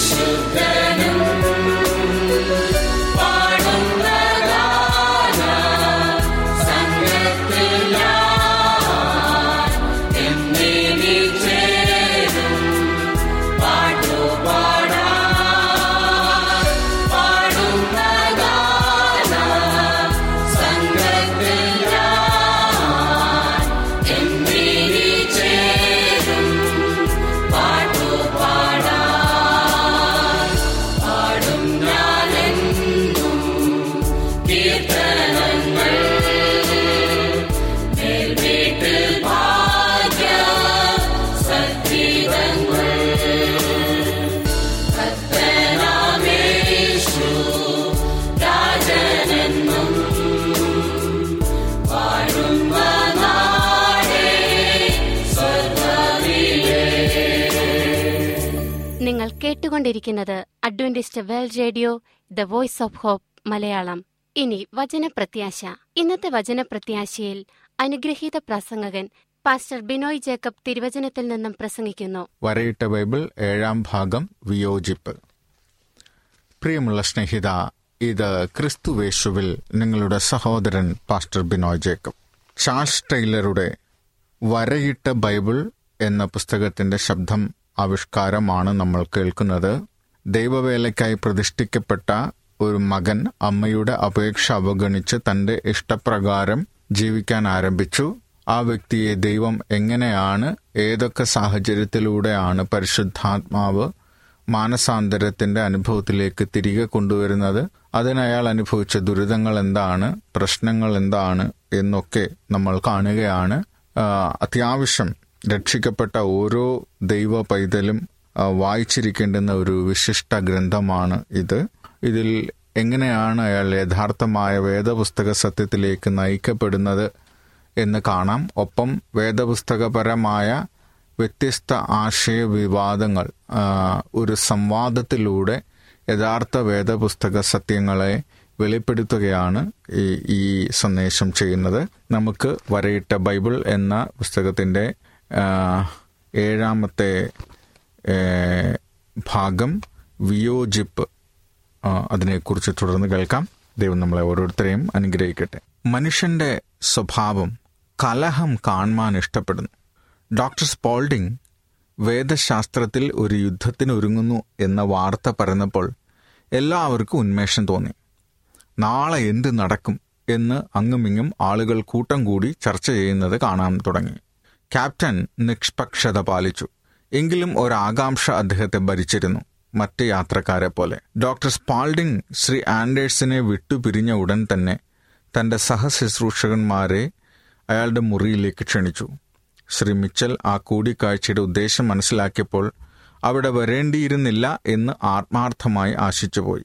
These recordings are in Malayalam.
Krishna കേട്ടുകൊണ്ടിരിക്കുന്നത് Adventist World Radio the voice of hope Malayalam. ഇനി വചനപ്രത്യാശ. ഇന്നത്തെ വചനപ്രത്യാശയിൽ അനുഗ്രഹീത പ്രസംഗകൻ പാസ്റ്റർ ബിനോയ് ജേക്കബ് തിരുവചനത്തിൽ നിന്നും പ്രസംഗിക്കുന്നു. വരയിട്ട ബൈബിൾ ഏഴാം ഭാഗം വിയോജിപ്പ്. പ്രിയമുള്ള സ്നേഹിത ഇത് ക്രിസ്തുവേശുവിൽ നിങ്ങളുടെ സഹോദരൻ പാസ്റ്റർ ബിനോയ് ജേക്കബ്. ചാൾസ് ടൈലറുടെ വരയിട്ട ബൈബിൾ എന്ന പുസ്തകത്തിന്റെ ശബ്ദം ആവിഷ്കാരമാണ് നമ്മൾ കേൾക്കുന്നത്. ദൈവവേലയ്ക്കായി പ്രതിഷ്ഠിക്കപ്പെട്ട ഒരു മകൻ അമ്മയുടെ അപേക്ഷ അവഗണിച്ച് തന്റെ ഇഷ്ടപ്രകാരം ജീവിക്കാൻ ആരംഭിച്ചു. ആ വ്യക്തിയെ ദൈവം എങ്ങനെയാണ് ഏതൊക്കെ സാഹചര്യത്തിലൂടെയാണ് പരിശുദ്ധാത്മാവ് മാനസാന്തരത്തിന്റെ അനുഭവത്തിലേക്ക് തിരികെ കൊണ്ടുവരുന്നത് അതിനയാൾ അനുഭവിച്ച ദുരിതങ്ങൾ എന്താണ് പ്രശ്നങ്ങൾ എന്താണ് എന്നൊക്കെ നമ്മൾ കാണുകയാണ്. അത്യാവശ്യം രക്ഷിക്കപ്പെട്ട ഓരോ ദൈവ പൈതലും വായിച്ചിരിക്കേണ്ടുന്ന ഒരു വിശിഷ്ട ഗ്രന്ഥമാണ് ഇത്. ഇതിൽ എങ്ങനെയാണ് അയാൾ യഥാർത്ഥമായ വേദപുസ്തക സത്യത്തിലേക്ക് നയിക്കപ്പെടുന്നത് എന്ന് കാണാം. ഒപ്പം വേദപുസ്തകപരമായ വ്യത്യസ്ത ആശയ വിവാദങ്ങൾ ആ, ഒരു സംവാദത്തിലൂടെ യഥാർത്ഥ വേദപുസ്തക സത്യങ്ങളെ വെളിപ്പെടുത്തുകയാണ് ഈ സന്ദേശം ചെയ്യുന്നത്. നമുക്ക് വരയിട്ട ബൈബിൾ എന്ന പുസ്തകത്തിന്റെ ആ, ഏഴാമത്തെ ഭാഗം വിയോജിപ്പ്. അതിനെക്കുറിച്ച് തുടർന്ന് കേൾക്കാം. ദൈവം നമ്മളെ ഓരോരുത്തരെയും അനുഗ്രഹിക്കട്ടെ. മനുഷ്യന്റെ സ്വഭാവം കലഹം കാണുവാൻ ഇഷ്ടപ്പെടുന്നു. ഡോക്ടർ സ്പോൾഡിംഗ് വേദശാസ്ത്രത്തിൽ ഒരു യുദ്ധത്തിന് ഒരുങ്ങുന്നു എന്ന വാർത്ത പരന്നപ്പോൾ എല്ലാവർക്കും ഉന്മേഷം തോന്നി. നാളെ എന്ത് നടക്കും എന്ന് അങ്ങുമിങ്ങും ആളുകൾ കൂട്ടം കൂടി ചർച്ച ചെയ്യുന്നത് കാണാൻ തുടങ്ങി. ക്യാപ്റ്റൻ നിഷ്പക്ഷത പാലിച്ചു. എങ്കിലും ഒരാകാംക്ഷ അദ്ദേഹത്തെ ഭരിച്ചിരുന്നു. മറ്റ് യാത്രക്കാരെ പോലെ. ഡോക്ടർ സ്പാൾഡിംഗ് ശ്രീ ആൻഡേഴ്സിനെ വിട്ടുപിരിഞ്ഞ ഉടൻ തന്നെ തന്റെ സഹശുശ്രൂഷകന്മാരെ അയാളുടെ മുറിയിലേക്ക് ക്ഷണിച്ചു. ശ്രീ മിച്ചൽ ആ കൂടിക്കാഴ്ചയുടെ ഉദ്ദേശം മനസ്സിലാക്കിയപ്പോൾ അവിടെ വരേണ്ടിയിരുന്നില്ല എന്ന് ആത്മാർത്ഥമായി ആശിച്ചുപോയി.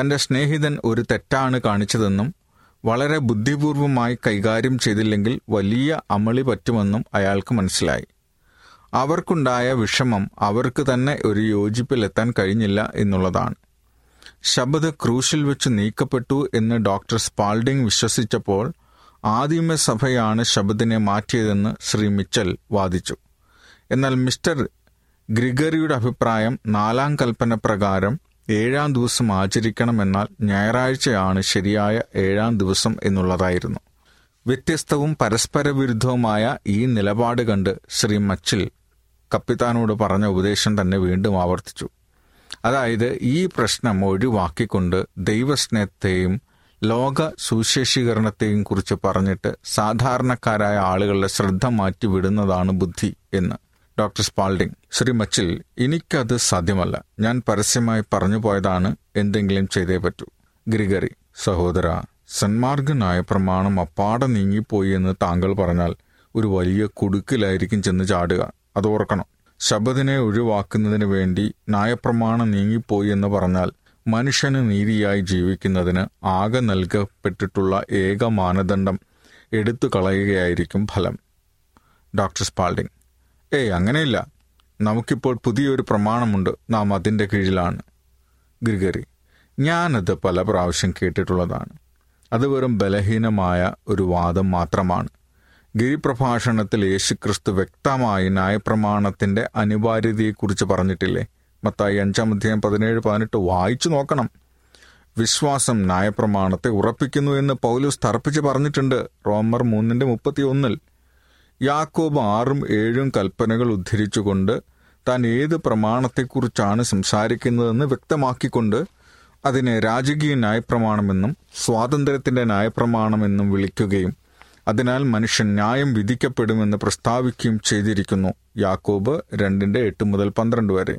തന്റെ സ്നേഹിതൻ ഒരു തെറ്റാണ് കാണിച്ചതെന്നും വളരെ ബുദ്ധിപൂർവമായി കൈകാര്യം ചെയ്തില്ലെങ്കിൽ വലിയ അമളി പറ്റുമെന്നും അയാൾക്ക് മനസ്സിലായി. അവർക്കുണ്ടായ വിഷമം അവർക്ക് തന്നെ ഒരു യോജിപ്പിലെത്താൻ കഴിഞ്ഞില്ല എന്നുള്ളതാണ്. ശബദ് ക്രൂശിൽ വെച്ച് നീക്കപ്പെട്ടു എന്ന് ഡോക്ടർ സ്പാൾഡിംഗ് വിശ്വസിച്ചപ്പോൾ ആദിമ സഭയാണ് ശബദിനെ മാറ്റിയതെന്ന് ശ്രീ മിച്ചൽ വാദിച്ചു. എന്നാൽ മിസ്റ്റർ ഗ്രിഗറിയുടെ അഭിപ്രായം നാലാം കൽപ്പന പ്രകാരം ഏഴാം ദിവസം ആചരിക്കണമെന്നാൽ ഞായറാഴ്ചയാണ് ശരിയായ ഏഴാം ദിവസം എന്നുള്ളതായിരുന്നു. വ്യത്യസ്തവും പരസ്പര വിരുദ്ധവുമായ ഈ നിലപാട് കണ്ട് ശ്രീ മച്ചിൽ കപ്പിത്താനോട് പറഞ്ഞ ഉപദേശം തന്നെ വീണ്ടും ആവർത്തിച്ചു. അതായത് ഈ പ്രശ്നം ഒഴിവാക്കിക്കൊണ്ട് ദൈവസ്നേഹത്തെയും ലോക സുശേഷീകരണത്തെയും കുറിച്ച് പറഞ്ഞിട്ട് സാധാരണക്കാരായ ആളുകളുടെ ശ്രദ്ധ മാറ്റിവിടുന്നതാണ് ബുദ്ധി എന്ന്. Doctor Spalding. ശ്രീ മച്ചിൽ എനിക്കത് സാധ്യമല്ല. ഞാൻ പരസ്യമായി പറഞ്ഞു പോയതാണ് എന്തെങ്കിലും ചെയ്തേ പറ്റൂ. ഗ്രിഗറി സഹോദര സന്മാർഗനായ പ്രമാണം അപ്പാടെ നീങ്ങിപ്പോയി എന്ന് താങ്കൾ പറഞ്ഞാൽ ഒരു വലിയ കുടുക്കിലായിരിക്കും ചെന്ന് ചാടുക. അത് ഓർക്കണം. ശബദിനെ ഒഴിവാക്കുന്നതിന് വേണ്ടി ന്യായപ്രമാണം നീങ്ങിപ്പോയി എന്ന് പറഞ്ഞാൽ മനുഷ്യന് നീതിയായി ജീവിക്കുന്നതിന് ആകെ നൽകപ്പെട്ടിട്ടുള്ള ഏക മാനദണ്ഡം എടുത്തു കളയുകയായിരിക്കും ഫലം. Doctor Spalding. ഏയ് അങ്ങനെയില്ല. നമുക്കിപ്പോൾ പുതിയൊരു പ്രമാണമുണ്ട്. നാം അതിന്റെ കീഴിലാണ്. ഗ്രിഗറി ഞാനത് പല പ്രാവശ്യം കേട്ടിട്ടുള്ളതാണ്. അത് വെറും ബലഹീനമായ ഒരു വാദം മാത്രമാണ്. ഗിരിപ്രഭാഷണത്തിൽ യേശുക്രിസ്തു വ്യക്തമായി നയപ്രമാണത്തിന്റെ അനിവാര്യതയെക്കുറിച്ച് പറഞ്ഞിട്ടില്ലേ? മത്തായി അഞ്ചാം അധ്യായം പതിനേഴ് പതിനെട്ട് വായിച്ചു നോക്കണം. വിശ്വാസം ന്യായപ്രമാണത്തെ ഉറപ്പിക്കുന്നു എന്ന് പൗലൂസ് തർപ്പിച്ച് പറഞ്ഞിട്ടുണ്ട്. റോമർ മൂന്നിന്റെ മുപ്പത്തി ഒന്നിൽ യാക്കോബ് ആറും ഏഴും കൽപ്പനകൾ ഉദ്ധരിച്ചുകൊണ്ട് താൻ ഏത് പ്രമാണത്തെക്കുറിച്ചാണ് സംസാരിക്കുന്നതെന്ന് വ്യക്തമാക്കിക്കൊണ്ട് അതിനെ രാജകീയ ന്യായപ്രമാണമെന്നും സ്വാതന്ത്ര്യത്തിന്റെ ന്യായപ്രമാണമെന്നും വിളിക്കുകയും അതിനാൽ മനുഷ്യൻ ന്യായം വിധിക്കപ്പെടുമെന്ന് പ്രസ്താവിക്കുകയും ചെയ്തിരിക്കുന്നു യാക്കോബ് രണ്ടിന്റെ എട്ട് മുതൽ പന്ത്രണ്ട് വരെ.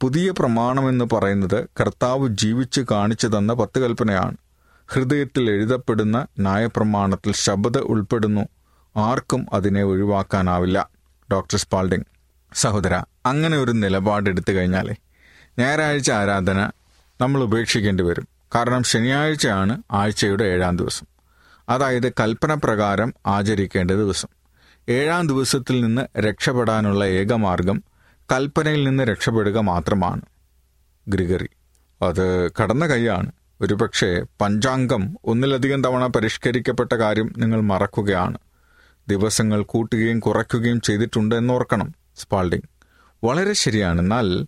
പുതിയ പ്രമാണമെന്ന് പറയുന്നത് കർത്താവ് ജീവിച്ച് കാണിച്ചു തന്ന പത്ത് കൽപ്പനയാണ് ഹൃദയത്തിൽ എഴുതപ്പെടുന്ന ന്യായപ്രമാണത്തിൽ ശബ്ദ ഉൾപ്പെടുന്നു. ആർക്കും അതിനെ ഒഴിവാക്കാനാവില്ല. ഡോക്ടർ സ്പാൾഡിംഗ് സഹോദര അങ്ങനെ ഒരു നിലപാടെടുത്തു കഴിഞ്ഞാലേ ഞായറാഴ്ച ആരാധന നമ്മൾ ഉപേക്ഷിക്കേണ്ടി വരും. കാരണം ശനിയാഴ്ചയാണ് ആഴ്ചയുടെ ഏഴാം ദിവസം. അതായത് കൽപ്പന പ്രകാരം ആചരിക്കേണ്ട ദിവസം. ഏഴാം ദിവസത്തിൽ നിന്ന് രക്ഷപ്പെടാനുള്ള ഏക മാർഗം കൽപ്പനയിൽ നിന്ന് രക്ഷപ്പെടുക മാത്രമാണ്. ഗ്രിഗറി അത് കടന്ന കൈയാണ്. ഒരുപക്ഷെ പഞ്ചാംഗം ഒന്നിലധികം തവണ പരിഷ്കരിക്കപ്പെട്ട കാര്യം നിങ്ങൾ മറക്കുകയാണ്. ദിവസങ്ങൾ കൂട്ടുകയും കുറയ്ക്കുകയും ചെയ്തിട്ടുണ്ട് എന്നോർക്കണം സ്പാൾഡിംഗ്. വളരെ ശരിയാണ്. എന്നാൽ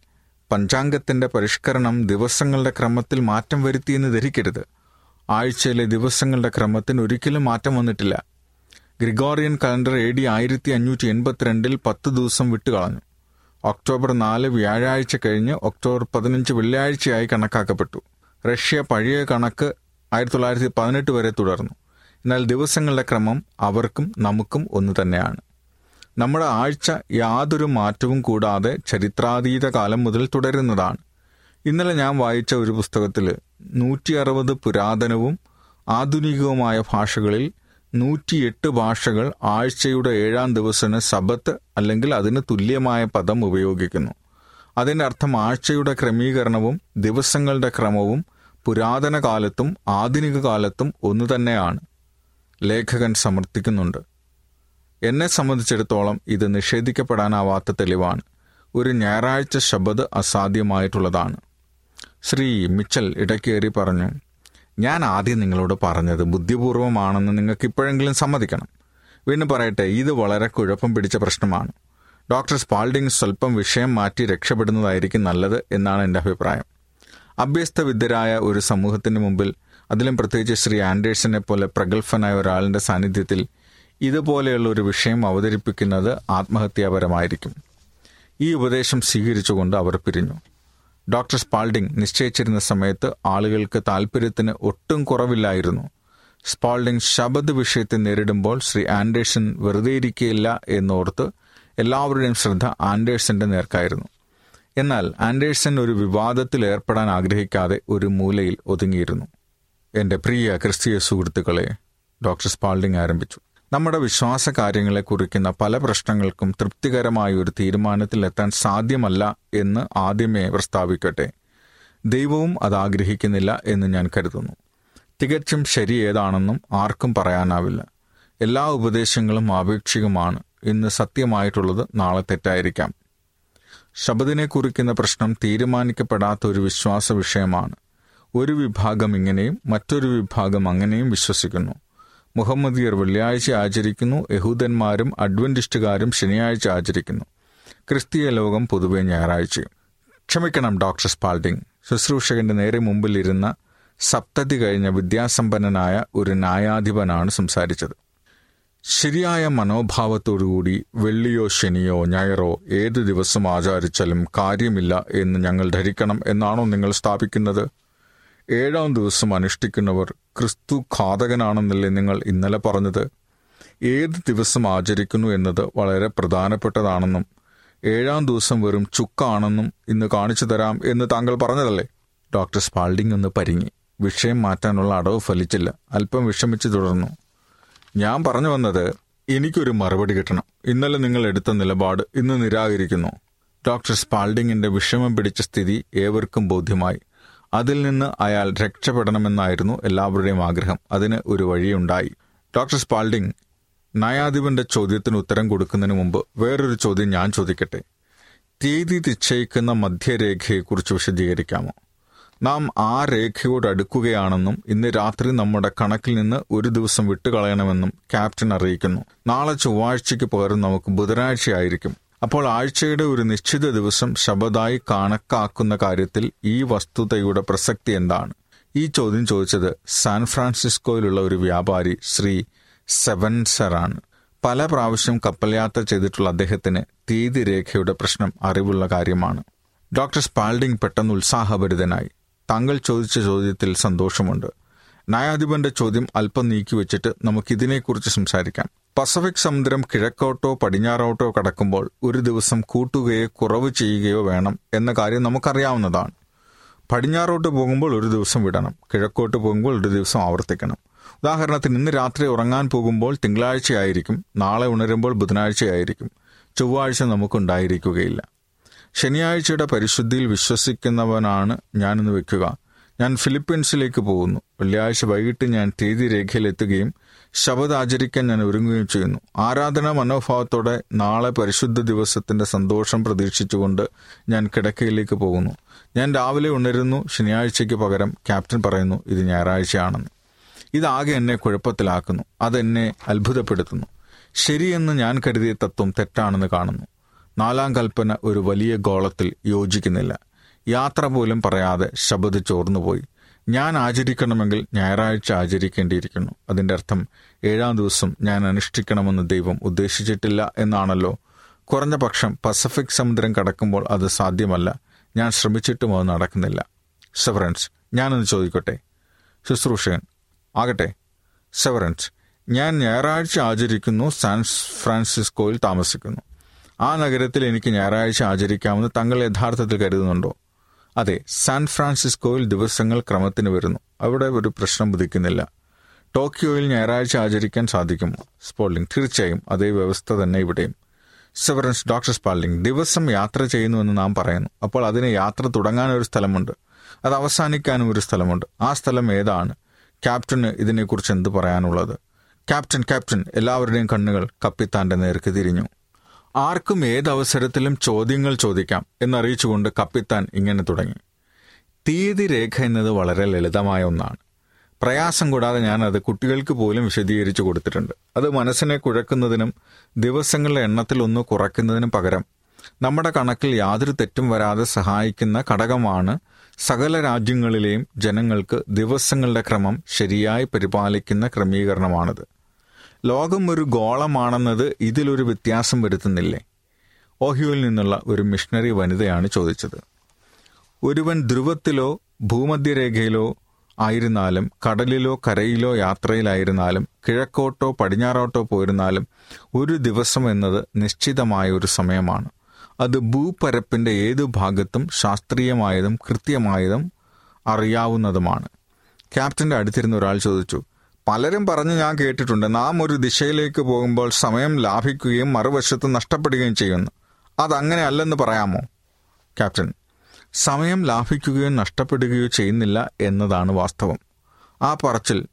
പഞ്ചാംഗത്തിന്റെ പരിഷ്കരണം ദിവസങ്ങളുടെ ക്രമത്തിൽ മാറ്റം വരുത്തിയെന്ന് ധരിക്കരുത്. ആഴ്ചയിലെ ദിവസങ്ങളുടെ ക്രമത്തിന് ഒരിക്കലും മാറ്റം വന്നിട്ടില്ല. ഗ്രിഗോറിയൻ കലണ്ടർ എ ഡി ആയിരത്തി അഞ്ഞൂറ്റി എൺപത്തിരണ്ടിൽ പത്ത് ദിവസം വിട്ടുകളഞ്ഞു. ഒക്ടോബർ നാല് വ്യാഴാഴ്ച കഴിഞ്ഞ് ഒക്ടോബർ പതിനഞ്ച് വെള്ളിയാഴ്ചയായി കണക്കാക്കപ്പെട്ടു. റഷ്യ പഴയ കണക്ക് ആയിരത്തി തൊള്ളായിരത്തി പതിനെട്ട് വരെ തുടർന്നു. എന്നാൽ ദിവസങ്ങളുടെ ക്രമം അവർക്കും നമുക്കും ഒന്ന് തന്നെയാണ്. നമ്മുടെ ആഴ്ച യാതൊരു മാറ്റവും കൂടാതെ ചരിത്രാതീത കാലം മുതൽ തുടരുന്നതാണ്. ഇന്നലെ ഞാൻ വായിച്ച ഒരു പുസ്തകത്തിൽ നൂറ്റി അറുപത് പുരാതനവും ആധുനികവുമായ ഭാഷകളിൽ നൂറ്റിയെട്ട് ഭാഷകൾ ആഴ്ചയുടെ ഏഴാം ദിവസത്തിന് സബത്ത് അല്ലെങ്കിൽ അതിന് തുല്യമായ പദം ഉപയോഗിക്കുന്നു. അതിന്റെ അർത്ഥം ആഴ്ചയുടെ ക്രമീകരണവും ദിവസങ്ങളുടെ ക്രമവും പുരാതന കാലത്തും ആധുനിക കാലത്തും ഒന്നു തന്നെയാണ്. ലേഖകൻ സമർത്ഥിക്കുന്നുണ്ട്. എന്നെ സംബന്ധിച്ചിടത്തോളം ഇത് നിഷേധിക്കപ്പെടാനാവാത്ത തെളിവാണ്. ഒരു ഞായറാഴ്ച ശബദ് അസാധ്യമായിട്ടുള്ളതാണ്. ശ്രീ മിച്ചൽ ഇടയ്ക്കേറി പറഞ്ഞു ഞാൻ ആദ്യം നിങ്ങളോട് പറഞ്ഞത് ബുദ്ധിപൂർവമാണെന്ന് നിങ്ങൾക്ക് ഇപ്പോഴെങ്കിലും സമ്മതിക്കണം. വീണ്ടും പറയട്ടെ ഇത് വളരെ കുഴപ്പം പിടിച്ച പ്രശ്നമാണ്. ഡോക്ടർ സ്പാൾഡിംഗ് സ്വല്പം വിഷയം മാറ്റി രക്ഷപ്പെടുന്നതായിരിക്കും നല്ലത് എന്നാണ് എന്റെ അഭിപ്രായം. അഭ്യസ്തവിദ്യരായ ഒരു സമൂഹത്തിന് മുമ്പിൽ അതിലും പ്രത്യേകിച്ച് ശ്രീ ആൻഡേഴ്സനെ പോലെ പ്രഗത്ഭനായ ഒരാളിന്റെ സാന്നിധ്യത്തിൽ ഇതുപോലെയുള്ള ഒരു വിഷയം അവതരിപ്പിക്കുന്നത് ആത്മഹത്യാപരമായിരിക്കും. ഈ ഉപദേശം സ്വീകരിച്ചുകൊണ്ട് അവർ പിരിഞ്ഞു. ഡോക്ടർ സ്പാൾഡിംഗ് നിശ്ചയിച്ചിരുന്ന സമയത്ത് ആളുകൾക്ക് താല്പര്യത്തിന് ഒട്ടും കുറവില്ലായിരുന്നു. സ്പാൾഡിംഗ് ശബദ് വിഷയത്തെ നേരിടുമ്പോൾ ശ്രീ ആൻഡേഴ്സൺ വെറുതെ ഇരിക്കുകയില്ല എന്നോർത്ത് എല്ലാവരുടെയും ശ്രദ്ധ ആൻഡേഴ്സന്റെ നേർക്കായിരുന്നു. എന്നാൽ ആൻഡേഴ്സൺ ഒരു വിവാദത്തിൽ ഏർപ്പെടാൻ ആഗ്രഹിക്കാതെ ഒരു മൂലയിൽ ഒതുങ്ങിയിരുന്നു. എന്റെ പ്രിയ ക്രിസ്തീയ സുഹൃത്തുക്കളെ ഡോക്ടർ സ്പാൾഡിംഗ് ആരംഭിച്ചു. നമ്മുടെ വിശ്വാസ കാര്യങ്ങളെ കുറിക്കുന്ന പല പ്രശ്നങ്ങൾക്കും തൃപ്തികരമായ ഒരു തീരുമാനത്തിൽ എത്താൻ സാധ്യമല്ല എന്ന് ആദ്യമേ പ്രസ്താവിക്കട്ടെ. ദൈവവും അത് ആഗ്രഹിക്കുന്നില്ല എന്ന് ഞാൻ കരുതുന്നു. തികച്ചും ശരി ഏതാണെന്നും ആർക്കും പറയാനാവില്ല. എല്ലാ ഉപദേശങ്ങളും ആപേക്ഷികമാണ്. ഇന്ന് സത്യമായിട്ടുള്ളത് നാളെ തെറ്റായിരിക്കാം. ശബദിനെ കുറിക്കുന്ന പ്രശ്നം തീരുമാനിക്കപ്പെടാത്ത ഒരു വിശ്വാസ വിഷയമാണ്. ഒരു വിഭാഗം ഇങ്ങനെയും മറ്റൊരു വിഭാഗം അങ്ങനെയും വിശ്വസിക്കുന്നു. മുഹമ്മദിയർ വെള്ളിയാഴ്ച ആചരിക്കുന്നു യഹൂദന്മാരും അഡ്വന്റിസ്റ്റുകാരും ശനിയാഴ്ച ആചരിക്കുന്നു. ക്രിസ്തീയ ലോകം പൊതുവെ ഞായറാഴ്ചയും ക്ഷമിക്കണം ഡോക്ടർ സ്പാൾഡിംഗ് ശുശ്രൂഷകന്റെ നേരെ മുമ്പിലിരുന്ന സപ്തതി കഴിഞ്ഞ വിദ്യാസമ്പന്നനായ ഒരു ന്യായാധിപനാണ് സംസാരിച്ചത്. ശരിയായ മനോഭാവത്തോടുകൂടി വെള്ളിയോ ശനിയോ ഞായറോ ഏതു ദിവസം ആചരിച്ചാലും കാര്യമില്ല എന്ന് ഞങ്ങൾ ധരിക്കണം എന്നാണോ നിങ്ങൾ സ്ഥാപിക്കുന്നത്? ഏഴാം ദിവസം അനുഷ്ഠിക്കുന്നവർ ക്രിസ്തു ഘാതകനാണെന്നല്ലേ നിങ്ങൾ ഇന്നലെ പറഞ്ഞത്? ഏത് ദിവസം ആചരിക്കുന്നു എന്നത് വളരെ പ്രധാനപ്പെട്ടതാണെന്നും ഏഴാം ദിവസം വെറും ചുക്കാണെന്നും ഇന്ന് കാണിച്ചു തരാം എന്ന് താങ്കൾ പറഞ്ഞതല്ലേ? ഡോക്ടർ സ്പാൾഡിംഗ് ഒന്ന് പരിങ്ങി. വിഷയം മാറ്റാനുള്ള അടവ് ഫലിച്ചില്ല. അല്പം വിഷമിച്ചു തുടർന്നു. ഞാൻ പറഞ്ഞു വന്നത് എനിക്കൊരു മറുപടി കിട്ടണം. ഇന്നലെ നിങ്ങൾ എടുത്ത നിലപാട് ഇന്ന് നിരാകരിക്കുന്നു. ഡോക്ടർ സ്പാൾഡിങ്ങിന്റെ വിഷമം പിടിച്ച സ്ഥിതി ഏവർക്കും ബോധ്യമായി. അതിൽ നിന്ന് അയാൾ രക്ഷപ്പെടണമെന്നായിരുന്നു എല്ലാവരുടെയും ആഗ്രഹം. അതിന് ഒരു വഴിയുണ്ടായി. ഡോക്ടർ സ്പാൾഡിംഗ് ന്യായാധിപന്റെ ചോദ്യത്തിന് ഉത്തരം കൊടുക്കുന്നതിന് മുമ്പ് വേറൊരു ചോദ്യം ഞാൻ ചോദിക്കട്ടെ? തീയതി നിശ്ചയിക്കുന്ന മധ്യരേഖയെക്കുറിച്ച് വിശദീകരിക്കാമോ? നാം ആ രേഖയോട് അടുക്കുകയാണെന്നും ഇന്ന് രാത്രി നമ്മുടെ കണക്കിൽ നിന്ന് ഒരു ദിവസം വിട്ടുകളയണമെന്നും ക്യാപ്റ്റൻ അറിയിക്കുന്നു. നാളെ ചൊവ്വാഴ്ചയ്ക്ക് പകരം നമുക്ക് ബുധനാഴ്ചയായിരിക്കും. അപ്പോൾ ആഴ്ചയുടെ ഒരു നിശ്ചിത ദിവസം ശബദായി കണക്കാക്കുന്ന കാര്യത്തിൽ ഈ വസ്തുതയുടെ പ്രസക്തി എന്താണ്? ഈ ചോദ്യം ചോദിച്ചത് സാൻ ഫ്രാൻസിസ്കോയിലുള്ള ഒരു വ്യാപാരി ശ്രീ സെവൻസറാണ്. പല പ്രാവശ്യം കപ്പൽ യാത്ര ചെയ്തിട്ടുള്ള അദ്ദേഹത്തിന് തീയതി രേഖയുടെ പ്രശ്നം അറിവുള്ള കാര്യമാണ്. ഡോക്ടർ സ്പാൾഡിംഗ് പെട്ടെന്ന് ഉത്സാഹഭരിതനായി. താങ്കൾ ചോദിച്ച ചോദ്യത്തിൽ സന്തോഷമുണ്ട്. ന്യായാധിപന്റെ ചോദ്യം അല്പം നീക്കിവെച്ചിട്ട് നമുക്കിതിനെക്കുറിച്ച് സംസാരിക്കാം. പസഫിക് സമുദ്രം കിഴക്കോട്ടോ പടിഞ്ഞാറോട്ടോ കടക്കുമ്പോൾ ഒരു ദിവസം കൂട്ടുകയോ കുറവ് ചെയ്യുകയോ വേണം എന്ന കാര്യം നമുക്കറിയാവുന്നതാണ്. പടിഞ്ഞാറോട്ട് പോകുമ്പോൾ ഒരു ദിവസം വിടണം. കിഴക്കോട്ട് പോകുമ്പോൾ ഒരു ദിവസം ആവർത്തിക്കണം. ഉദാഹരണത്തിന് ഇന്ന് രാത്രി ഉറങ്ങാൻ പോകുമ്പോൾ തിങ്കളാഴ്ചയായിരിക്കും. നാളെ ഉണരുമ്പോൾ ബുധനാഴ്ചയായിരിക്കും. ചൊവ്വാഴ്ച നമുക്കുണ്ടായിരിക്കുകയില്ല. ശനിയാഴ്ചയുടെ പരിശുദ്ധിയിൽ വിശ്വസിക്കുന്നവനാണ് ഞാനെന്ന് വെക്കുക. ഞാൻ ഫിലിപ്പീൻസിലേക്ക് പോകുന്നു. വെള്ളിയാഴ്ച വൈകിട്ട് ഞാൻ തീയതി രേഖയിലെത്തുകയും ശബദ് ആചരിക്കാൻ ഞാൻ ഒരുങ്ങുകയും ചെയ്യുന്നു. ആരാധന മനോഭാവത്തോടെ നാളെ പരിശുദ്ധ ദിവസത്തിന്റെ സന്തോഷം പ്രതീക്ഷിച്ചുകൊണ്ട് ഞാൻ കിടക്കയിലേക്ക് പോകുന്നു. ഞാൻ രാവിലെ ഉണരുന്നു. ശനിയാഴ്ചയ്ക്ക് പകരം ക്യാപ്റ്റൻ പറയുന്നു ഇത് ഞായറാഴ്ചയാണെന്ന്. ഇതാകെ എന്നെ കുഴപ്പത്തിലാക്കുന്നു. അതെന്നെ അത്ഭുതപ്പെടുത്തുന്നു. ശരിയെന്ന് ഞാൻ കരുതിയ തത്വം തെറ്റാണെന്ന് കാണുന്നു. നാലാം കൽപ്പന ഒരു വലിയ ഗോളത്തിൽ യോജിക്കുന്നില്ല. യാത്ര പോലും പറയാതെ ശബദ് ചോർന്നുപോയി. ഞാൻ ആചരിക്കണമെങ്കിൽ ഞായറാഴ്ച ആചരിക്കേണ്ടിയിരിക്കുന്നു. അതിന്റെ അർത്ഥം ഏഴാം ദിവസം ഞാൻ അനുഷ്ഠിക്കണമെന്ന് ദൈവം ഉദ്ദേശിച്ചിട്ടില്ല എന്നാണല്ലോ. കുറഞ്ഞ പക്ഷം പസഫിക് സമുദ്രം കടക്കുമ്പോൾ അത് സാധ്യമല്ല. ഞാൻ ശ്രമിച്ചിട്ടും അത് നടക്കുന്നില്ല. സെവറൻസ് ഞാനൊന്ന് ചോദിക്കട്ടെ? ശുശ്രൂഷകൻ ആകട്ടെ. സെവറൻസ് ഞാൻ ഞായറാഴ്ച ആചരിക്കുന്നു സാൻ ഫ്രാൻസിസ്കോയിൽ താമസിക്കുന്നു. ആ നഗരത്തിൽ എനിക്ക് ഞായറാഴ്ച ആചരിക്കാമെന്ന് തങ്ങൾ യഥാർത്ഥത്തിൽ കരുതുന്നുണ്ടോ? അതെ സാൻ ഫ്രാൻസിസ്കോയിൽ ദിവസങ്ങൾ ക്രമത്തിന് വരുന്നു. അവിടെ ഒരു പ്രശ്നം ഉദിക്കുന്നില്ല. ടോക്കിയോയിൽ ഞായറാഴ്ച ആചരിക്കാൻ സാധിക്കും. സ്പോൾഡിംഗ് തീർച്ചയായും അതേ വ്യവസ്ഥ തന്നെ ഇവിടെയും. സെവറൻസ് ഡോക്ടർ സ്പാൾഡിംഗ് ദിവസം യാത്ര ചെയ്യുന്നുവെന്ന് നാം പറയുന്നു. അപ്പോൾ അതിന് യാത്ര തുടങ്ങാൻ ഒരു സ്ഥലമുണ്ട്. അത് അവസാനിക്കാനും ഒരു സ്ഥലമുണ്ട്. ആ സ്ഥലം ഏതാണ്? ക്യാപ്റ്റന് ഇതിനെക്കുറിച്ച് എന്ത് പറയാനുള്ളത്? ക്യാപ്റ്റൻ ക്യാപ്റ്റൻ എല്ലാവരുടെയും കണ്ണുകൾ കപ്പിത്താന്റെ നേർക്ക് തിരിഞ്ഞു. ആർക്കും ഏതവസരത്തിലും ചോദ്യങ്ങൾ ചോദിക്കാം എന്നറിയിച്ചുകൊണ്ട് കപ്പിത്താൻ ഇങ്ങനെ തുടങ്ങി. തീയതി രേഖ എന്നത് വളരെ ലളിതമായ ഒന്നാണ്. പ്രയാസം കൂടാതെ ഞാൻ അത് കുട്ടികൾക്ക് പോലും വിശദീകരിച്ചു കൊടുത്തിട്ടുണ്ട്. അത് മനസ്സിനെ കുഴക്കുന്നതിനും ദിവസങ്ങളുടെ എണ്ണത്തിൽ ഒന്ന് കുറയ്ക്കുന്നതിനും പകരം നമ്മുടെ കണക്കിൽ യാതൊരു തെറ്റും വരാതെ സഹായിക്കുന്ന ഘടകമാണ് സകല രാജ്യങ്ങളിലെയും ജനങ്ങൾക്ക് ദിവസങ്ങളുടെ ക്രമം ശരിയായി പരിപാലിക്കുന്ന ക്രമീകരണമാണിത്. ലോകം ഒരു ഗോളമാണെന്നത് ഇതിലൊരു വ്യത്യാസം വരുത്തുന്നില്ലേ? ഓഹിയോയിൽ നിന്നുള്ള ഒരു മിഷണറി വനിതയാണ് ചോദിച്ചത്. ഒരുവൻ ധ്രുവത്തിലോ ഭൂമധ്യരേഖയിലോ ആയിരുന്നാലും കടലിലോ കരയിലോ യാത്രയിലായിരുന്നാലും കിഴക്കോട്ടോ പടിഞ്ഞാറോട്ടോ പോയിരുന്നാലും ഒരു ദിവസം എന്നത് നിശ്ചിതമായ ഒരു സമയമാണ്. അത് ഭൂപരപ്പിന്റെ ഏതു ഭാഗത്തും ശാസ്ത്രീയമായതും കൃത്യമായതും അറിയാവുന്നതുമാണ്. ക്യാപ്റ്റന്റെ അടുത്തിരുന്ന ഒരാൾ ചോദിച്ചു പലരും പറഞ്ഞ് ഞാൻ കേട്ടിട്ടുണ്ട് നാം ഒരു ദിശയിലേക്ക് പോകുമ്പോൾ സമയം ലാഭിക്കുകയും മറുവശത്ത് നഷ്ടപ്പെടുകയും ചെയ്യുന്നു. അതങ്ങനെ അല്ലെന്ന് പറയാമോ? ക്യാപ്റ്റൻ സമയം ലാഭിക്കുകയോ നഷ്ടപ്പെടുകയോ ചെയ്യുന്നില്ല എന്നതാണ് വാസ്തവം. ആ പറച്ചിൽ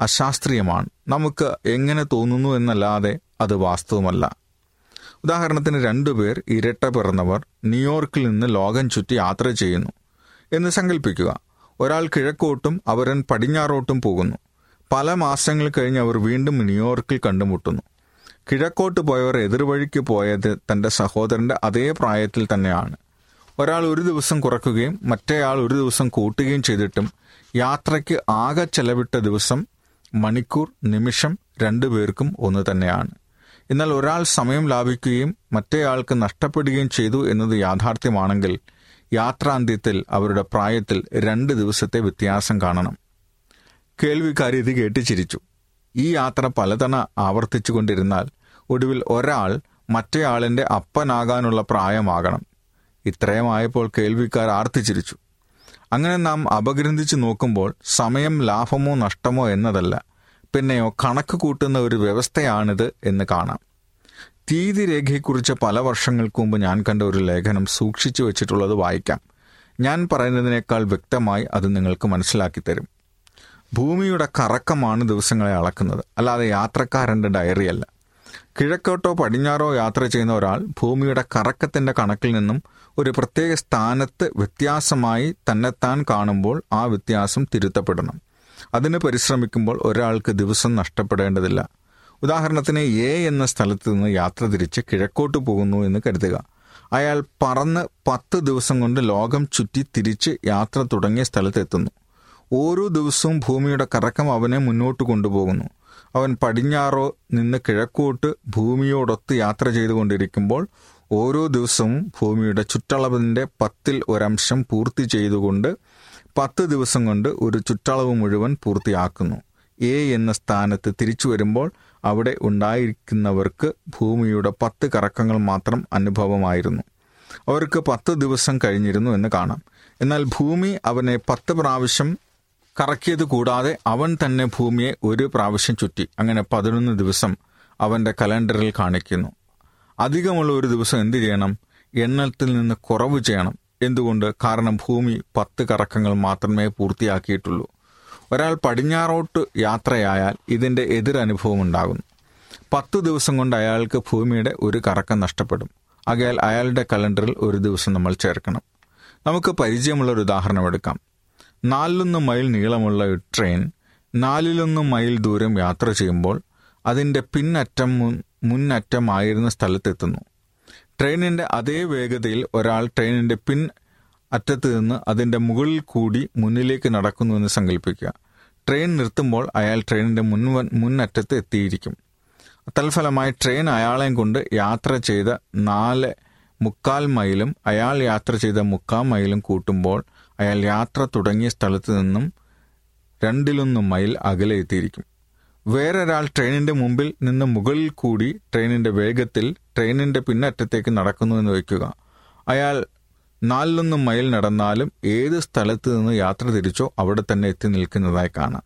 അശാസ്ത്രീയമാണ്. നമുക്ക് എങ്ങനെ തോന്നുന്നു എന്നല്ലാതെ അത് വാസ്തവമല്ല. ഉദാഹരണത്തിന് രണ്ടുപേർ ഇരട്ട പിറന്നവർ ന്യൂയോർക്കിൽ നിന്ന് ലോകം ചുറ്റി യാത്ര ചെയ്യുന്നു എന്ന് സങ്കല്പിക്കുക ഒരാൾ കിഴക്കോട്ടും അവരൻ പടിഞ്ഞാറോട്ടും പോകുന്നു. പല മാസങ്ങൾ കഴിഞ്ഞ് അവർ വീണ്ടും ന്യൂയോർക്കിൽ കണ്ടുമുട്ടുന്നു. കിഴക്കോട്ട് പോയവർ എതിർവഴിക്ക് പോയത് തന്റെ സഹോദരന്റെ അതേ പ്രായത്തിൽ തന്നെയാണ്. ഒരാൾ ഒരു ദിവസം കുറക്കുകയും മറ്റേയാൾ ഒരു ദിവസം കൂട്ടുകയും ചെയ്തിട്ടും യാത്രയ്ക്ക് ആകെ ചെലവിട്ട ദിവസം മണിക്കൂർ നിമിഷം രണ്ടുപേർക്കും ഒന്ന് തന്നെയാണ്. എന്നാൽ ഒരാൾ സമയം ലാഭിക്കുകയും മറ്റേയാൾക്ക് നഷ്ടപ്പെടുകയും ചെയ്തു എന്നത് യാഥാർത്ഥ്യമാണെങ്കിൽ യാത്രാന്ത്യത്തിൽ അവരുടെ പ്രായത്തിൽ രണ്ട് ദിവസത്തെ വ്യത്യാസം കാണണം. കേൾവിക്കാരി ഇത് കേട്ട് ചിരിച്ചു. ഈ യാത്ര പലതവണ ആവർത്തിച്ചു കൊണ്ടിരുന്നാൽ ഒടുവിൽ ഒരാൾ മറ്റേയാളിന്റെ അപ്പനാകാനുള്ള പ്രായമാകണം. ഇത്രയുമായപ്പോൾ കേൾവിക്കാർ ആർത്തിച്ചിരിച്ചു. അങ്ങനെ നാം അപഗ്രന്ഥിച്ചു നോക്കുമ്പോൾ സമയം ലാഭമോ നഷ്ടമോ എന്നതല്ല പിന്നെയോ കണക്ക് കൂട്ടുന്ന ഒരു വ്യവസ്ഥയാണിത് എന്ന് കാണാം. തീയതി രേഖയെക്കുറിച്ച് പല വർഷങ്ങൾക്ക് മുമ്പ് ഞാൻ കണ്ട ഒരു ലേഖനം സൂക്ഷിച്ചു വെച്ചിട്ടുള്ളത് വായിക്കാം. ഞാൻ പറയുന്നതിനേക്കാൾ വ്യക്തമായി അത് നിങ്ങൾക്ക് മനസ്സിലാക്കി തരും ഭൂമിയുടെ കറക്കമാണ് ദിവസങ്ങളെ അളക്കുന്നത്. അല്ലാതെ യാത്രക്കാരന്റെ ഡയറിയല്ല കിഴക്കോട്ടോ പടിഞ്ഞാറോ യാത്ര ചെയ്യുന്ന ഒരാൾ ഭൂമിയുടെ കറക്കത്തിന്റെ കണക്കിൽ നിന്നും ഒരു പ്രത്യേക സ്ഥാനത്ത് വ്യത്യാസമായി തന്നെത്താൻ കാണുമ്പോൾ ആ വ്യത്യാസം തിരുത്തപ്പെടണം. അതിന് പരിശ്രമിക്കുമ്പോൾ ഒരാൾക്ക് ദിവസം നഷ്ടപ്പെടേണ്ടതില്ല. ഉദാഹരണത്തിന് എ എന്ന സ്ഥലത്ത് നിന്ന് യാത്ര തിരിച്ച് കിഴക്കോട്ട് പോകുന്നു എന്ന് കരുതുക. അയാൾ പറന്ന് പത്ത് ദിവസം കൊണ്ട് ലോകം ചുറ്റി തിരിച്ച് യാത്ര തുടങ്ങിയ സ്ഥലത്തെത്തുന്നു ഓരോ ദിവസവും ഭൂമിയുടെ കറക്കം അവനെ മുന്നോട്ട് കൊണ്ടുപോകുന്നു. അവൻ പടിഞ്ഞാറോ നിന്ന് കിഴക്കോട്ട് ഭൂമിയോടൊത്ത് യാത്ര ചെയ്തുകൊണ്ടിരിക്കുമ്പോൾ ഓരോ ദിവസവും ഭൂമിയുടെ ചുറ്റളവിന്റെ പത്തിൽ ഒരംശം പൂർത്തി ചെയ്തുകൊണ്ട് പത്ത് ദിവസം കൊണ്ട് ഒരു ചുറ്റളവ് മുഴുവൻ പൂർത്തിയാക്കുന്നു. എ എന്ന സ്ഥാനത്ത് തിരിച്ചു വരുമ്പോൾ അവിടെ ഉണ്ടായിരിക്കുന്നവർക്ക് ഭൂമിയുടെ പത്ത് കറക്കങ്ങൾ മാത്രം അനുഭവമായിരുന്നു. അവർക്ക് പത്ത് ദിവസം കഴിഞ്ഞിരുന്നു എന്ന് കാണാം. എന്നാൽ ഭൂമി അവനെ പത്ത് പ്രാവശ്യം കറക്കിയത് കൂടാതെ അവൻ തന്നെ ഭൂമിയെ ഒരു പ്രാവശ്യം ചുറ്റി. അങ്ങനെ പതിനൊന്ന് ദിവസം അവന്റെ കലണ്ടറിൽ കാണിക്കുന്നു. അധികമുള്ള ഒരു ദിവസം എന്ത് ചെയ്യണം? എണ്ണത്തിൽ നിന്ന് കുറവ് ചെയ്യണം. എന്തുകൊണ്ട്? കാരണം ഭൂമി പത്ത് കറക്കങ്ങൾ മാത്രമേ പൂർത്തിയാക്കിയിട്ടുള്ളൂ. ഒരാൾ പടിഞ്ഞാറോട്ട് യാത്രയായാൽ ഇതിന്റെ എതിരനുഭവം ഉണ്ടാകുന്നു. പത്ത് ദിവസം കൊണ്ട് അയാൾക്ക് ഭൂമിയുടെ ഒരു കറക്കം നഷ്ടപ്പെടും. ആകയാൽ അയാളുടെ കലണ്ടറിൽ ഒരു ദിവസം നമ്മൾ ചേർക്കണം. നമുക്ക് പരിചയമുള്ള ഒരു ഉദാഹരണം എടുക്കാം. നാലിലൊന്ന് മൈൽ നീളമുള്ള ട്രെയിൻ നാലിലൊന്ന് മൈൽ ദൂരം യാത്ര ചെയ്യുമ്പോൾ അതിന്റെ പിന്നറ്റം മുന്നറ്റമായിരുന്ന സ്ഥലത്തെത്തുന്നു. ട്രെയിനിന്റെ അതേ വേഗതയിൽ ഒരാൾ ട്രെയിനിന്റെ പിൻ അറ്റത്ത് നിന്ന് അതിന്റെ മുകളിൽ കൂടി മുന്നിലേക്ക് നടക്കുന്നുവെന്ന് സങ്കല്പിക്കുക ട്രെയിൻ നിർത്തുമ്പോൾ അയാൾ ട്രെയിനിന്റെ മുൻവൻ മുന്നറ്റത്ത് എത്തിയിരിക്കും. തൽഫലമായി ട്രെയിൻ അയാളെയും കൊണ്ട് യാത്ര ചെയ്ത നാല് മുക്കാൽ മൈലും അയാൾ യാത്ര ചെയ്ത മുക്കാൽ മൈലും കൂട്ടുമ്പോൾ അയാൾ യാത്ര തുടങ്ങിയ സ്ഥലത്ത് നിന്നും രണ്ടിലൊന്ന് മൈൽ അകലെ എത്തിയിരിക്കും. വേറൊരാൾ ട്രെയിനിന്റെ മുമ്പിൽ നിന്ന് മുകളിൽ കൂടി ട്രെയിനിന്റെ വേഗത്തിൽ ട്രെയിനിന്റെ പിന്നറ്റത്തേക്ക് നടക്കുന്നുവെന്ന് വയ്ക്കുക. അയാൾ നാലിലൊന്ന് മൈൽ നടന്നാലും ഏത് സ്ഥലത്ത് നിന്ന് യാത്ര തിരിച്ചോ അവിടെ തന്നെ എത്തി നിൽക്കുന്നതായി കാണാം.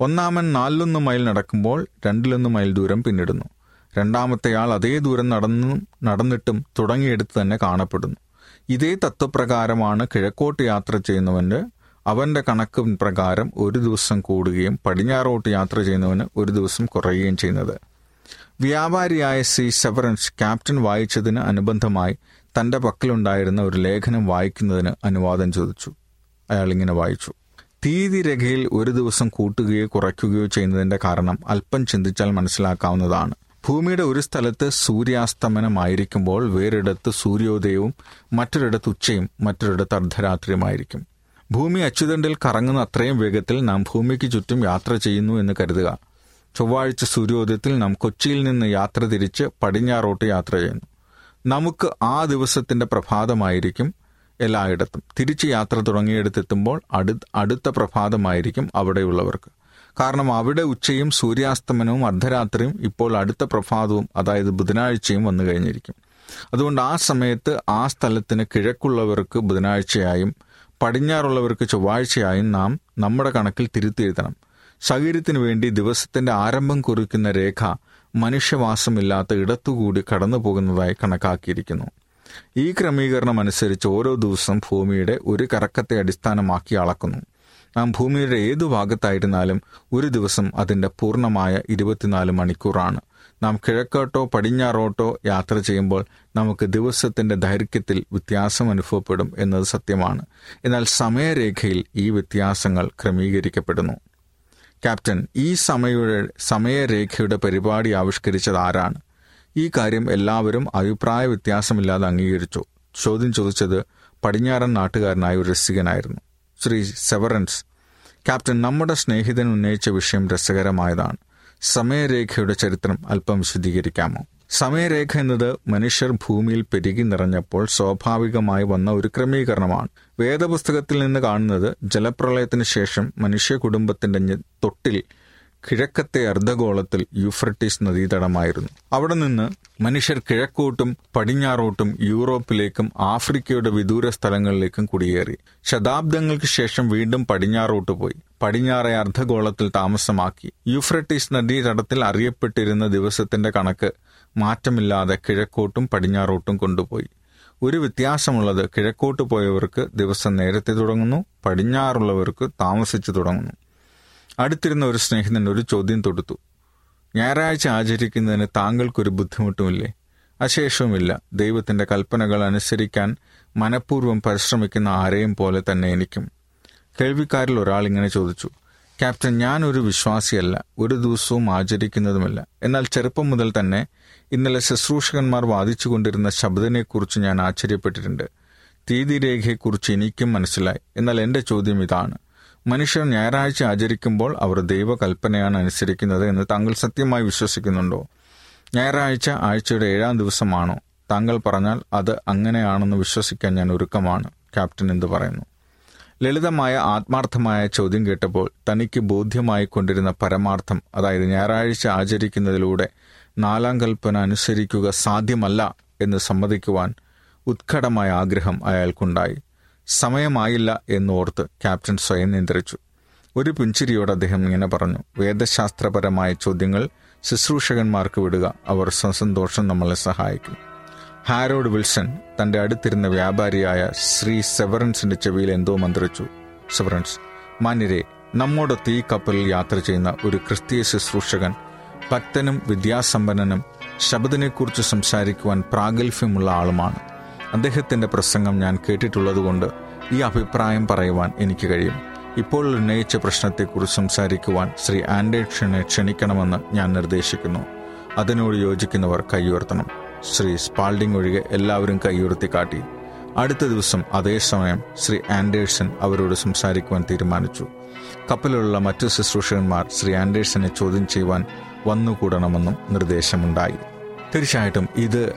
ഒന്നാമൻ നാലിലൊന്ന് മൈൽ നടക്കുമ്പോൾ രണ്ടിലൊന്ന് മൈൽ ദൂരം പിന്നിടുന്നു. രണ്ടാമത്തെയാൾ അതേ ദൂരം നടന്നും നടന്നിട്ടും തുടങ്ങിയെടുത്ത് തന്നെ കാണപ്പെടുന്നു. ഇതേ തത്വപ്രകാരമാണ് കിഴക്കോട്ട് യാത്ര ചെയ്യുന്നവന്റെ അവന്റെ കണക്ക് പ്രകാരം ഒരു ദിവസം കൂടുകയും പടിഞ്ഞാറോട്ട് യാത്ര ചെയ്യുന്നവന് ഒരു ദിവസം കുറയുകയും ചെയ്യുന്നത്. വ്യാപാരിയായ സി സെവറൻസ് ക്യാപ്റ്റൻ വായിച്ചതിന് അനുബന്ധമായി തന്റെ പക്കലുണ്ടായിരുന്ന ഒരു ലേഖനം വായിക്കുന്നതിന് അനുവാദം ചോദിച്ചു. അയാൾ ഇങ്ങനെ വായിച്ചു. തീയതി രേഖയിൽ ഒരു ദിവസം കൂട്ടുകയോ കുറയ്ക്കുകയോ ചെയ്യുന്നതിന്റെ കാരണം അല്പം ചിന്തിച്ചാൽ മനസ്സിലാക്കാവുന്നതാണ്. ഭൂമിയുടെ ഒരു സ്ഥലത്ത് സൂര്യാസ്തമനമായിരിക്കുമ്പോൾ വേറിടത്ത് സൂര്യോദയവും മറ്റൊരിടത്ത് ഉച്ചയും മറ്റൊരിടത്ത് അർദ്ധരാത്രിയുമായിരിക്കും. ഭൂമി അച്ചുതണ്ടിൽ കറങ്ങുന്ന അത്രയും വേഗത്തിൽ നാം ഭൂമിക്ക് ചുറ്റും യാത്ര ചെയ്യുന്നു എന്ന് കരുതുക. ചൊവ്വാഴ്ച സൂര്യോദയത്തിൽ നാം കൊച്ചിയിൽ നിന്ന് യാത്ര തിരിച്ച് പടിഞ്ഞാറോട്ട് യാത്ര ചെയ്യുന്നു. നമുക്ക് ആ ദിവസത്തിന്റെ പ്രഭാതമായിരിക്കും എല്ലായിടത്തും. തിരിച്ച് യാത്ര തുടങ്ങിയെടുത്തെത്തുമ്പോൾ അടു അടുത്ത പ്രഭാതമായിരിക്കും അവിടെയുള്ളവർക്ക്. കാരണം അവിടെ ഉച്ചയും സൂര്യാസ്തമനവും അർദ്ധരാത്രിയും ഇപ്പോൾ അടുത്ത പ്രഭാതവും അതായത് ബുധനാഴ്ചയും വന്നു കഴിഞ്ഞിരിക്കും. അതുകൊണ്ട് ആ സമയത്ത് ആ സ്ഥലത്തിന് കിഴക്കുള്ളവർക്ക് ബുധനാഴ്ചയായും പടിഞ്ഞാറുള്ളവർക്ക് ചൊവ്വാഴ്ചയായും നാം നമ്മുടെ കണക്കിൽ തിരുത്തിയെഴുതണം. സൗകര്യത്തിനു വേണ്ടി ദിവസത്തിന്റെ ആരംഭം കുറിക്കുന്ന രേഖ മനുഷ്യവാസമില്ലാത്ത ഇടത്തുകൂടി കടന്നു പോകുന്നതായി കണക്കാക്കിയിരിക്കുന്നു. ഈ ക്രമീകരണം അനുസരിച്ച് ഓരോ ദിവസം ഭൂമിയുടെ ഒരു കറക്കത്തെ അടിസ്ഥാനമാക്കി അളക്കുന്നു. നാം ഭൂമിയുടെ ഏതു ഭാഗത്തായിരുന്നാലും ഒരു ദിവസം അതിന്റെ പൂർണമായ ഇരുപത്തിനാല് മണിക്കൂറാണ്. നാം കിഴക്കോട്ടോ പടിഞ്ഞാറോട്ടോ യാത്ര ചെയ്യുമ്പോൾ നമുക്ക് ദിവസത്തിന്റെ ദൈർഘ്യത്തിൽ വ്യത്യാസം അനുഭവപ്പെടും എന്നത് സത്യമാണ്. എന്നാൽ സമയരേഖയിൽ ഈ വ്യത്യാസങ്ങൾ ക്രമീകരിക്കപ്പെടുന്നു. ക്യാപ്റ്റൻ ഈ സമയയുടെ സമയരേഖയുടെ പരിപാടി ആവിഷ്കരിച്ചത് ആരാണ്? ഈ കാര്യം എല്ലാവരും അഭിപ്രായ വ്യത്യാസമില്ലാതെ അംഗീകരിച്ചു. ചോദ്യം ചോദിച്ചത് പടിഞ്ഞാറൻ നാട്ടുകാരനായ ഒരു രസികനായിരുന്നു. ശ്രീ സെവറൻസ് ക്യാപ്റ്റൻ നമ്മുടെ സ്നേഹിതൻ ഉന്നയിച്ച വിഷയം രസകരമായതാണ്. സമയരേഖയുടെ ചരിത്രം അല്പം വിശദീകരിക്കാമോ? സമയരേഖ എന്നത് മനുഷ്യർ ഭൂമിയിൽ പെരുകി നിറഞ്ഞപ്പോൾ സ്വാഭാവികമായി വന്ന ഒരു ക്രമീകരണമാണ്. വേദപുസ്തകത്തിൽ നിന്ന് കാണുന്നത് ജലപ്രളയത്തിന് ശേഷം മനുഷ്യ കുടുംബത്തിന്റെ തൊട്ടിൽ കിഴക്കത്തെ അർദ്ധഗോളത്തിൽ യൂഫ്രട്ടീസ് നദീതടമായിരുന്നു. അവിടെ നിന്ന് മനുഷ്യർ കിഴക്കോട്ടും പടിഞ്ഞാറോട്ടും യൂറോപ്പിലേക്കും ആഫ്രിക്കയുടെ വിദൂര സ്ഥലങ്ങളിലേക്കും കുടിയേറി. ശതാബ്ദങ്ങൾക്ക് ശേഷം വീണ്ടും പടിഞ്ഞാറോട്ട് പോയി. പടിഞ്ഞാറെ അർദ്ധഗോളത്തിൽ താമസമാക്കി. യൂഫ്രട്ടീസ് നദീതടത്തിൽ അറിയപ്പെട്ടിരുന്ന ദിവസത്തിന്റെ കണക്ക് മാറ്റമില്ലാതെ കിഴക്കോട്ടും പടിഞ്ഞാറോട്ടും കൊണ്ടുപോയി. ഒരു വ്യത്യാസമുള്ളത് കിഴക്കോട്ട് പോയവർക്ക് ദിവസം നേരത്തെ തുടങ്ങുന്നു പടിഞ്ഞാറുള്ളവർക്ക് താമസിച്ചു തുടങ്ങുന്നു. അടുത്തിരുന്ന ഒരു സ്നേഹിതൻ ഒരു ചോദ്യം തൊടുത്തു. ഞായറാഴ്ച ആചരിക്കുന്നതിന് താങ്കൾക്കൊരു ബുദ്ധിമുട്ടുമില്ലേ? അശേഷവുമില്ല. ദൈവത്തിന്റെ കൽപ്പനകൾ അനുസരിക്കാൻ മനഃപൂർവം പരിശ്രമിക്കുന്ന ആരെയും പോലെ തന്നെ എനിക്കും. കേൾവിക്കാരിൽ ഒരാൾ ഇങ്ങനെ ചോദിച്ചു ക്യാപ്റ്റൻ ഞാൻ ഒരു വിശ്വാസിയല്ല. ഒരു ദിവസവും ആചരിക്കുന്നതുമല്ല. എന്നാൽ ചെറുപ്പം മുതൽ തന്നെ ഇന്നലെ ശുശ്രൂഷകന്മാർ വാദിച്ചുകൊണ്ടിരുന്ന ശബ്ദനെക്കുറിച്ച് ഞാൻ ആശ്ചര്യപ്പെട്ടിട്ടുണ്ട്. തീയതിരേഖയെക്കുറിച്ച് എനിക്കും മനസ്സിലായി. എന്നാൽ എന്റെ ചോദ്യം ഇതാണ്. മനുഷ്യർ ഞായറാഴ്ച ആചരിക്കുമ്പോൾ അവർ ദൈവകൽപ്പനയാണ് അനുസരിക്കുന്നത് എന്ന് താങ്കൾ സത്യമായി വിശ്വസിക്കുന്നുണ്ടോ? ഞായറാഴ്ച ആഴ്ചയുടെ ഏഴാം ദിവസമാണോ? താങ്കൾ പറഞ്ഞാൽ അത് അങ്ങനെയാണെന്ന് വിശ്വസിക്കാൻ ഞാൻ ഒരുക്കമാണ് ക്യാപ്റ്റൻ എന്ന് പറയുന്നു. ലളിതമായ ആത്മാർത്ഥമായ ചോദ്യം കേട്ടപ്പോൾ തനിക്ക് ബോധ്യമായി കൊണ്ടിരുന്ന പരമാർത്ഥം അതായത് ഞായറാഴ്ച ആചരിക്കുന്നതിലൂടെ നാലാം കൽപ്പന അനുസരിക്കുക സാധ്യമല്ല എന്ന് സമ്മതിക്കുവാൻ ഉത്കടമായ ആഗ്രഹം അയാൾക്കുണ്ടായി. സമയമായില്ല എന്നോർത്ത് ക്യാപ്റ്റൻ സ്വയം നിയന്ത്രിച്ചു ഒരു പുഞ്ചിരിയോട് അദ്ദേഹം ഇങ്ങനെ പറഞ്ഞു വേദശാസ്ത്രപരമായ ചോദ്യങ്ങൾ ശുശ്രൂഷകന്മാർക്ക് വിടുക. അവർ സസന്തോഷം നമ്മളെ സഹായിക്കും. ഹാരോഡ് വിൽസൺ തന്റെ അടുത്തിരുന്ന വ്യാപാരിയായ ശ്രീ സെവറൻസിന്റെ ചെവിയിൽ എന്തോ മന്ത്രിച്ചു. സെവറൻസ് മാന്യരെ നമ്മോടൊത്ത് ഈ കപ്പലിൽ യാത്ര ചെയ്യുന്ന ഒരു ക്രിസ്തീയ ശുശ്രൂഷകൻ ഭക്തനും വിദ്യാസമ്പന്നനും ശബദിനെക്കുറിച്ച് സംസാരിക്കുവാൻ പ്രാഗൽഭ്യമുള്ള ആളുമാണ്. അദ്ദേഹത്തിന്റെ പ്രസംഗം ഞാൻ കേട്ടിട്ടുള്ളതുകൊണ്ട് ഈ അഭിപ്രായം പറയുവാൻ എനിക്ക് കഴിയും. ഇപ്പോൾ ഉന്നയിച്ച പ്രശ്നത്തെക്കുറിച്ച് സംസാരിക്കുവാൻ ശ്രീ ആൻഡേഷനെ ക്ഷണിക്കണമെന്ന് ഞാൻ നിർദ്ദേശിക്കുന്നു. അതിനോട് യോജിക്കുന്നവർ കൈയുയർത്തണം. ശ്രീ സ്പാൾഡിംഗ് ഒഴികെ എല്ലാവരും കൈയുയർത്തി കാട്ടി. അടുത്ത ദിവസം അതേസമയം ശ്രീ ആൻഡേഴ്സൺ അവരോട് സംസാരിക്കുവാൻ തീരുമാനിച്ചു. കപ്പലിലുള്ള മറ്റു ശുശ്രൂഷകന്മാർ ശ്രീ ആൻഡേഴ്സനെ ചോദ്യം ചെയ്യുവാൻ വന്നുകൂടണമെന്നും നിർദ്ദേശമുണ്ടായി. തീർച്ചയായിട്ടും ഇത്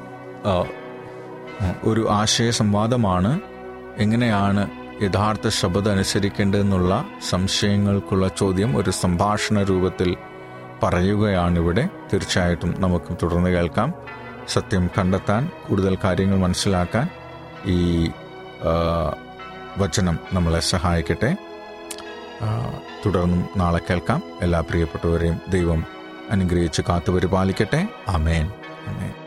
ഒരു ആശയ സംവാദമാണ് എങ്ങനെയാണ് യഥാർത്ഥ ശബ്ദം അനുസരിക്കേണ്ടതെന്നുള്ള സംശയങ്ങൾക്കുള്ള ചോദ്യം ഒരു സംഭാഷണ രൂപത്തിൽ പറയുകയാണിവിടെ. തീർച്ചയായിട്ടും നമുക്ക് തുടർന്ന് കേൾക്കാം. സത്യം കണ്ടെത്താൻ കൂടുതൽ കാര്യങ്ങൾ മനസ്സിലാക്കാൻ ഈ വചനം നമ്മളെ സഹായിക്കട്ടെ. തുടർന്നും നാളെ കേൾക്കാം. എല്ലാ പ്രിയപ്പെട്ടവരെയും ദൈവം അനുഗ്രഹിച്ച് കാത്തുപരിപാലിക്കട്ടെ. അമേൻ അമേൻ